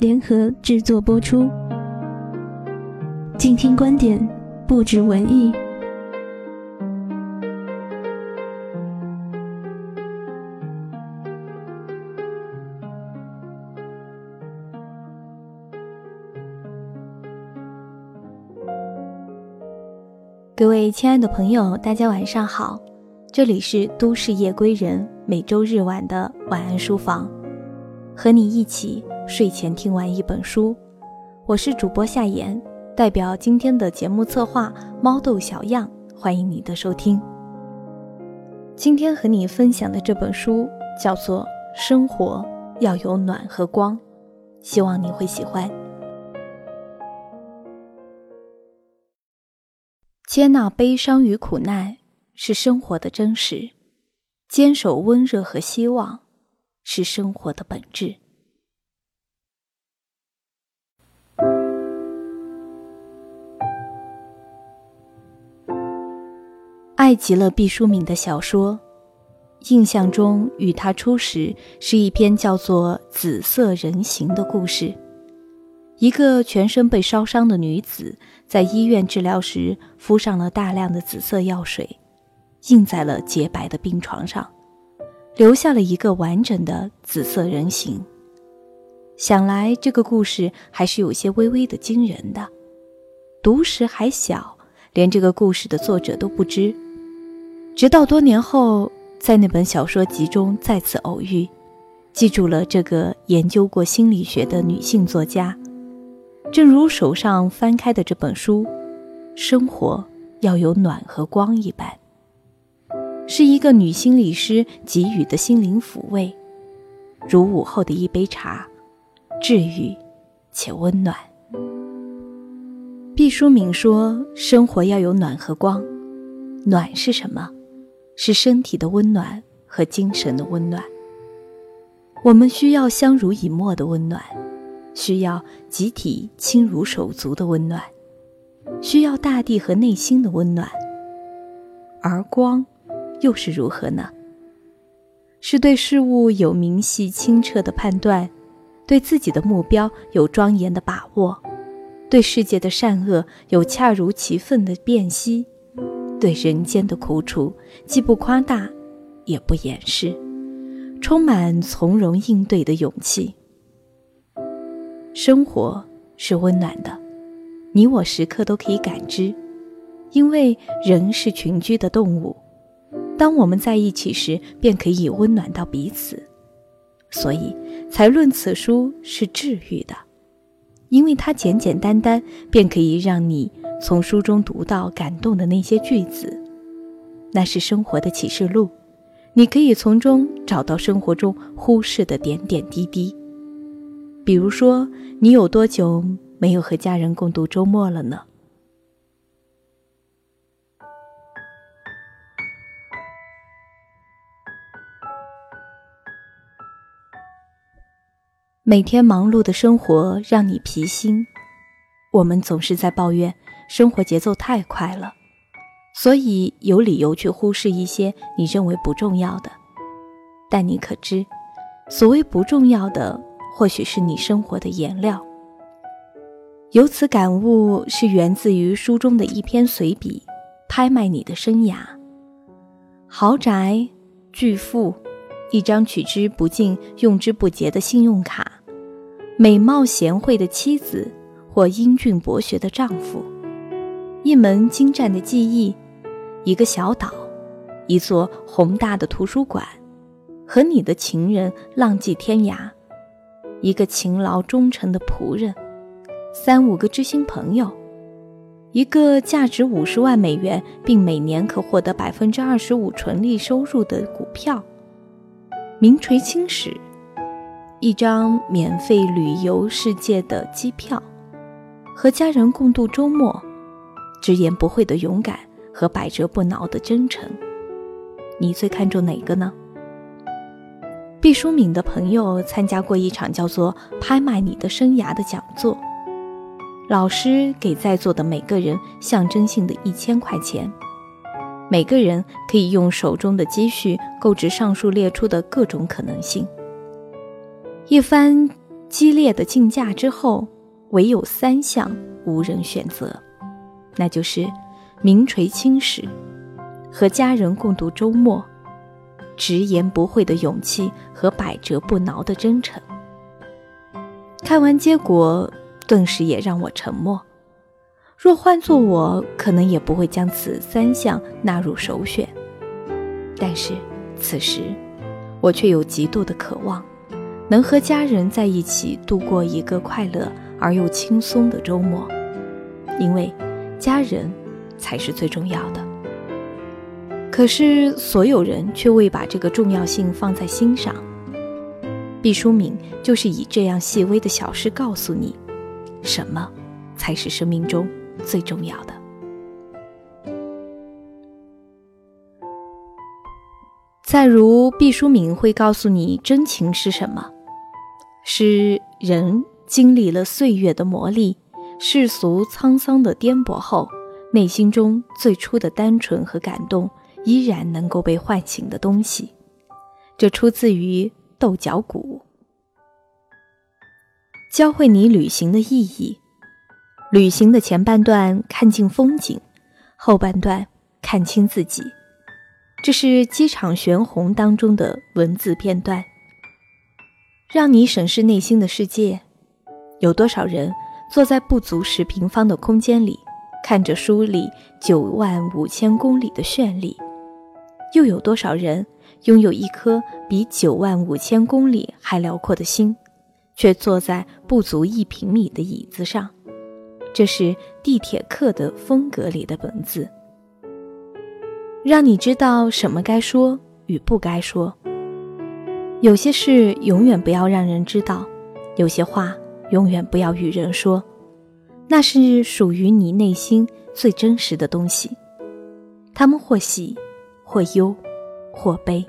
联合制作播出，静听观点，不止文艺。各位亲爱的朋友，大家晚上好，这里是都市夜归人每周日晚的晚安书房，和你一起。睡前听完一本书，我是主播夏言，代表今天的节目策划猫豆小样，欢迎你的收听。今天和你分享的这本书叫做《生活要有暖和光》，希望你会喜欢。接纳悲伤与苦难是生活的真实，坚守温热和希望是生活的本质。爱极了毕淑敏的小说，印象中与他初识是一篇叫做《紫色人形》的故事。一个全身被烧伤的女子在医院治疗时敷上了大量的紫色药水，印在了洁白的病床上，留下了一个完整的紫色人形。想来这个故事还是有些微微的惊人的。读时还小，连这个故事的作者都不知。直到多年后，在那本小说集中再次偶遇，记住了这个研究过心理学的女性作家。正如手上翻开的这本书，《生活要有暖和光》一般，是一个女心理师给予的心灵抚慰，如午后的一杯茶，治愈且温暖。毕淑敏说：“生活要有暖和光，暖是什么？”是身体的温暖和精神的温暖。我们需要相濡以沫的温暖，需要集体亲如手足的温暖，需要大地和内心的温暖。而光，又是如何呢？是对事物有明细清澈的判断，对自己的目标有庄严的把握，对世界的善恶有恰如其分的辨析。对人间的苦楚，既不夸大，也不掩饰，充满从容应对的勇气。生活是温暖的，你我时刻都可以感知，因为人是群居的动物，当我们在一起时，便可以温暖到彼此，所以才论此书是治愈的，因为它简简单单，便可以让你。从书中读到感动的那些句子，那是生活的启示录，你可以从中找到生活中忽视的点点滴滴。比如说，你有多久没有和家人共度周末了呢？每天忙碌的生活让你疲心，我们总是在抱怨。生活节奏太快了，所以有理由去忽视一些你认为不重要的。但你可知，所谓不重要的，或许是你生活的颜料。由此感悟是源自于书中的一篇随笔，拍卖你的生涯。豪宅、巨富、一张取之不尽、用之不竭的信用卡、美貌贤惠的妻子或英俊博学的丈夫，一门精湛的技艺，一个小岛，一座宏大的图书馆，和你的情人浪迹天涯，一个勤劳忠诚的仆人，三五个知心朋友。一个价值五十万美元，并每年可获得百分之二十五纯利收入的股票，名垂青史；一张免费旅游世界的机票，和家人共度周末，直言不讳的勇敢和百折不挠的真诚，你最看重哪个呢？毕淑敏的朋友参加过一场叫做“拍卖你的生涯”的讲座。老师给在座的每个人象征性的一千块钱，每个人可以用手中的积蓄购置上述列出的各种可能性。一番激烈的竞价之后，唯有三项无人选择，那就是名垂青史、和家人共度周末、直言不讳的勇气和百折不挠的真诚。看完结果。顿时也让我沉默。若换做我，可能也不会将此三项纳入首选。但是此时，我却有极度的渴望，能和家人在一起度过一个快乐而又轻松的周末，因为家人才是最重要的。可是所有人却未把这个重要性放在心上。毕淑敏就是以这样细微的小事告诉你。什么才是生命中最重要的？再如，毕淑敏会告诉你，真情是什么？是人经历了岁月的磨砺、世俗沧桑的颠簸后，内心中最初的单纯和感动依然能够被唤醒的东西。这出自于豆角骨。教会你旅行的意义。旅行的前半段看尽风景，后半段看清自己。这是机场悬红当中的文字片段，让你审视内心的世界。有多少人坐在不足十平方的空间里，看着书里九万五千公里的绚丽？又有多少人拥有一颗比九万五千公里还辽阔的心？却坐在不足一平米的椅子上，这是地铁客的风格里的文字，让你知道什么该说与不该说。有些事永远不要让人知道，有些话永远不要与人说，那是属于你内心最真实的东西。他们或喜，或忧，或悲，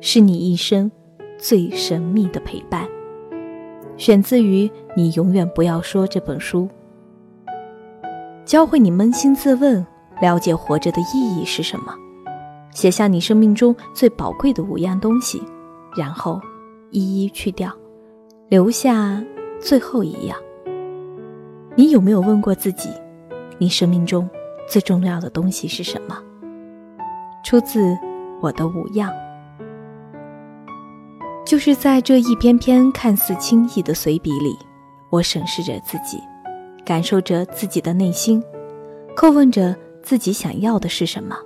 是你一生最神秘的陪伴。选自于《你永远不要说》这本书，教会你扪心自问，了解活着的意义是什么，写下你生命中最宝贵的五样东西，然后一一去掉，留下最后一样。你有没有问过自己，你生命中最重要的东西是什么？出自我的五样。就是在这一篇篇看似轻易的随笔里，我审视着自己，感受着自己的内心，叩问着自己想要的是什么。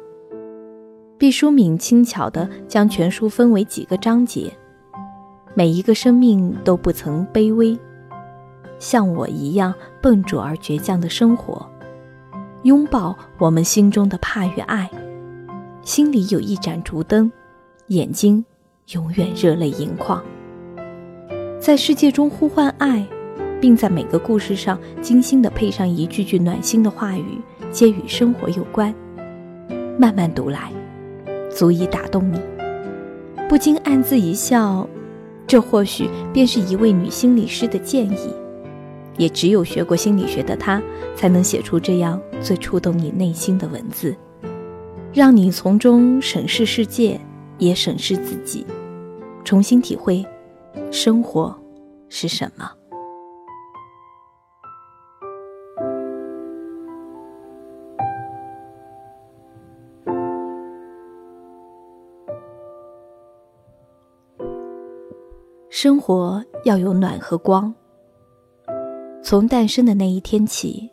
毕淑敏轻巧地将全书分为几个章节，每一个生命都不曾卑微，像我一样笨拙而倔强的生活，拥抱我们心中的怕与爱，心里有一盏烛灯，眼睛。永远热泪盈眶，在世界中呼唤爱，并在每个故事上精心的配上一句句暖心的话语，皆与生活有关。慢慢读来，足以打动你，不禁暗自一笑。这或许便是一位女心理师的建议，也只有学过心理学的他，才能写出这样最触动你内心的文字，让你从中审视世界。也审视自己，重新体会生活是什么。生活要有暖和光，从诞生的那一天起，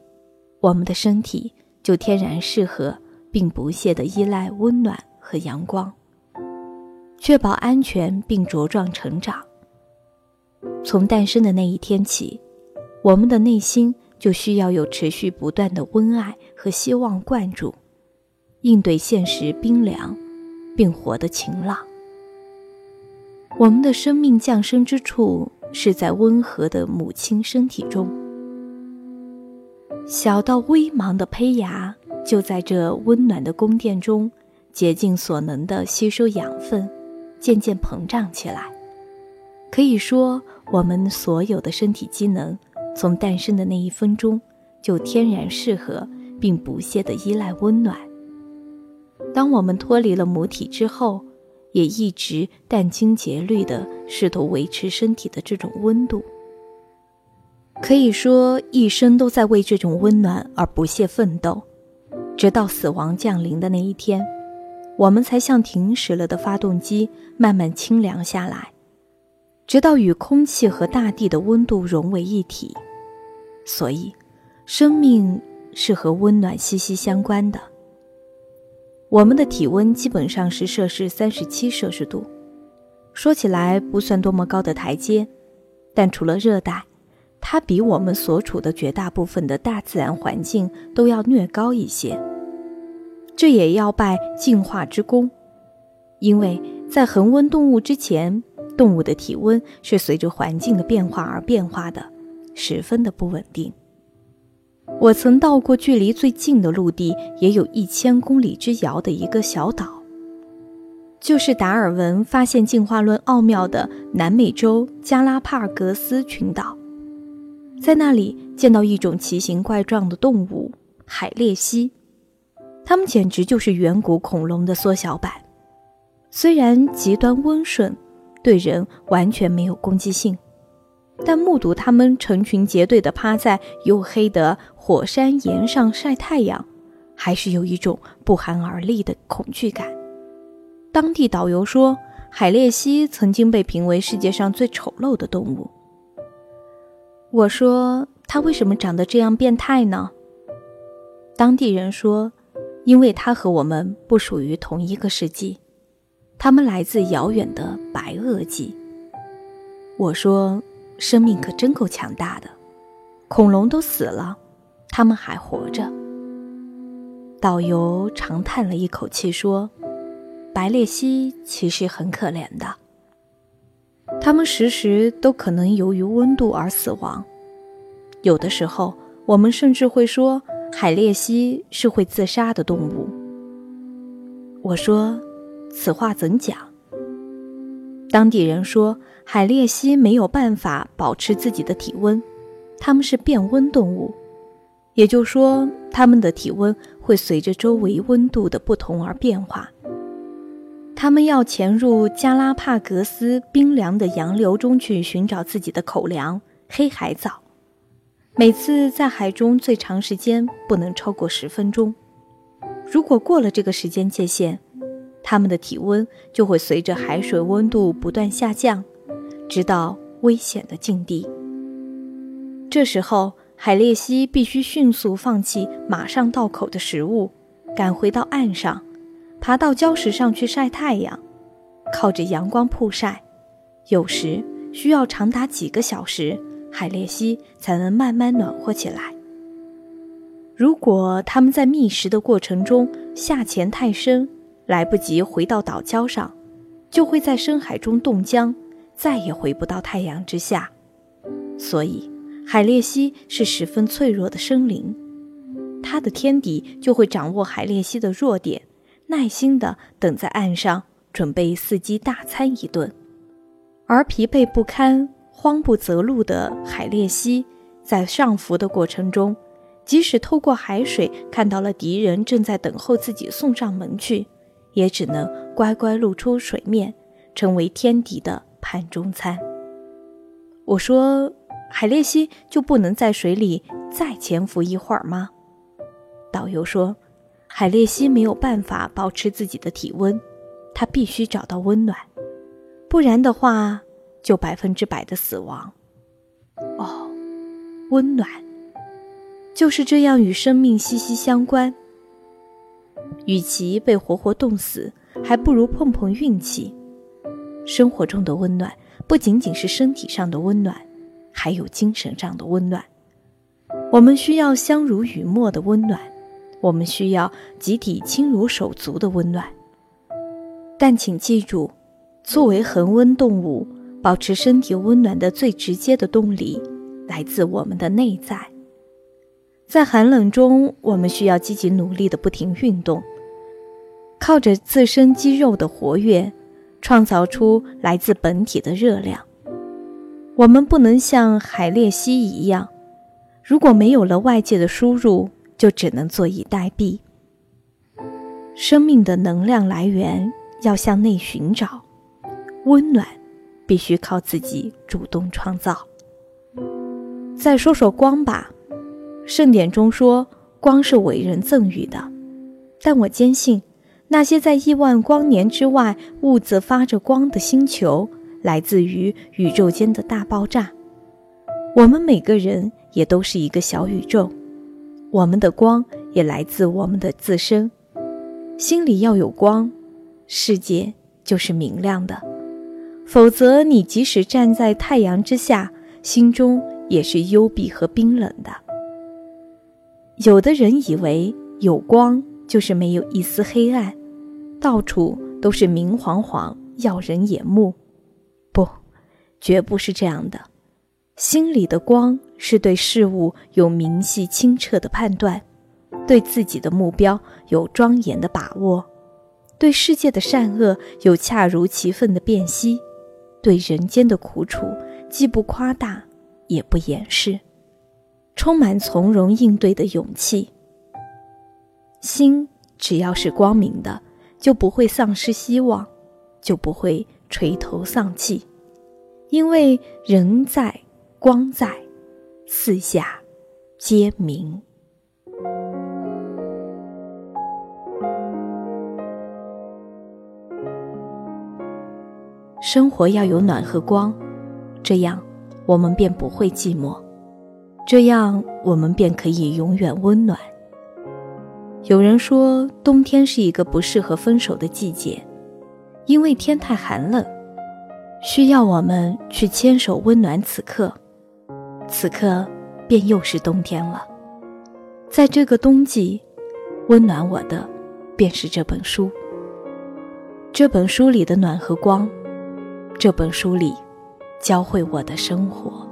我们的身体就天然适合并不懈地依赖温暖和阳光，确保安全并茁壮成长。从诞生的那一天起，我们的内心就需要有持续不断的温爱和希望灌注，应对现实冰凉，并活得晴朗。我们的生命降生之处是在温和的母亲身体中。小到微茫的胚芽，就在这温暖的宫殿中，竭尽所能地吸收养分，渐渐膨胀起来。可以说，我们所有的身体机能，从诞生的那一分钟，就天然适合并不懈地依赖温暖。当我们脱离了母体之后，也一直殚精竭虑地试图维持身体的这种温度。可以说，一生都在为这种温暖而不懈奋斗，直到死亡降临的那一天，我们才像停驶了的发动机，慢慢清凉下来，直到与空气和大地的温度融为一体。所以，生命是和温暖息息相关的。我们的体温基本上是摄氏三十七摄氏度，说起来不算多么高的台阶，但除了热带。它比我们所处的绝大部分的大自然环境都要略高一些，这也要拜进化之功，因为在恒温动物之前，动物的体温是随着环境的变化而变化的，十分的不稳定。我曾到过距离最近的陆地也有一千公里之遥的一个小岛，就是达尔文发现进化论奥妙的南美洲加拉帕戈斯群岛。在那里见到一种奇形怪状的动物——海鬣蜥，它们简直就是远古恐龙的缩小版。虽然极端温顺，对人完全没有攻击性，但目睹它们成群结队地趴在黝黑的火山岩上晒太阳，还是有一种不寒而栗的恐惧感。当地导游说，海鬣蜥曾经被评为世界上最丑陋的动物。我说他为什么长得这样变态呢？当地人说，因为他和我们不属于同一个世纪，他们来自遥远的白垩纪。我说，生命可真够强大的，恐龙都死了，他们还活着。导游长叹了一口气说：“白鬣蜥其实很可怜的。”它们时时都可能由于温度而死亡，有的时候我们甚至会说海鬣蜥是会自杀的动物。我说，此话怎讲？当地人说海鬣蜥没有办法保持自己的体温，它们是变温动物，也就是说，它们的体温会随着周围温度的不同而变化。他们要潜入加拉帕戈斯冰凉的洋流中去寻找自己的口粮——黑海藻。每次在海中最长时间不能超过十分钟。如果过了这个时间界限，他们的体温就会随着海水温度不断下降，直到危险的境地。这时候，海鬣蜥必须迅速放弃马上到口的食物，赶回到岸上。爬到礁石上去晒太阳，靠着阳光曝晒，有时需要长达几个小时，海鬣蜥才能慢慢暖和起来。如果它们在觅食的过程中下潜太深，来不及回到岛礁上，就会在深海中冻僵，再也回不到太阳之下。所以，海鬣蜥是十分脆弱的生灵，它的天敌就会掌握海鬣蜥的弱点。耐心地等在岸上，准备伺机大餐一顿。而疲惫不堪、慌不择路的海鬣蜥，在上浮的过程中，即使透过海水看到了敌人正在等候自己送上门去，也只能乖乖露出水面，成为天敌的盘中餐。我说：“海鬣蜥就不能在水里再潜伏一会儿吗？”导游说。海鬣蜥没有办法保持自己的体温，它必须找到温暖，不然的话就百分之百的死亡。哦，温暖，就是这样与生命息息相关。与其被活活冻死，还不如碰碰运气。生活中的温暖，不仅仅是身体上的温暖，还有精神上的温暖。我们需要相濡以沫的温暖，我们需要集体亲如手足的温暖。但请记住，作为恒温动物，保持身体温暖的最直接的动力，来自我们的内在。在寒冷中，我们需要积极努力的不停运动，靠着自身肌肉的活跃。创造出来自本体的热量。我们不能像海鬣蜥一样，如果没有了外界的输入，就只能坐以待毙。生命的能量来源要向内寻找，温暖必须靠自己主动创造。再说说光吧，圣典中说光是伟人赠予的，但我坚信。那些在亿万光年之外兀自发着光的星球，来自于宇宙间的大爆炸。我们每个人也都是一个小宇宙，我们的光也来自我们的自身。心里要有光，世界就是明亮的；否则，你即使站在太阳之下，心中也是幽闭和冰冷的。有的人以为有光就是没有一丝黑暗。到处都是明晃晃、耀人眼目，不，绝不是这样的。心里的光是对事物有明细清澈的判断，对自己的目标有庄严的把握，对世界的善恶有恰如其分的辨析，对人间的苦楚既不夸大，也不掩饰，充满从容应对的勇气。心只要是光明的。就不会丧失希望，就不会垂头丧气，因为人在，光在，四下皆明。生活要有暖和光，这样我们便不会寂寞，这样我们便可以永远温暖。有人说，冬天是一个不适合分手的季节，因为天太寒冷，需要我们去牵手温暖此刻。此刻便又是冬天了，在这个冬季，温暖我的便是这本书。这本书里的暖和光，这本书里教会我的生活。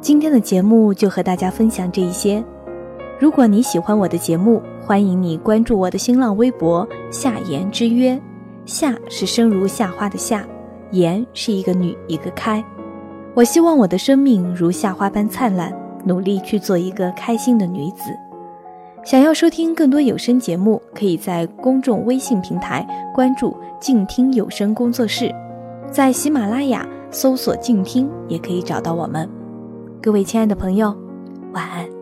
今天的节目就和大家分享这一些。如果你喜欢我的节目，欢迎你关注我的新浪微博“夏言之约”。夏是生如夏花的夏，言是一个女一个开。我希望我的生命如夏花般灿烂，努力去做一个开心的女子。想要收听更多有声节目，可以在公众微信平台关注“静听有声工作室”，在喜马拉雅搜索“静听”也可以找到我们。各位亲爱的朋友，晚安。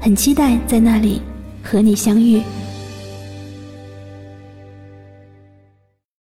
很期待在那里和你相遇。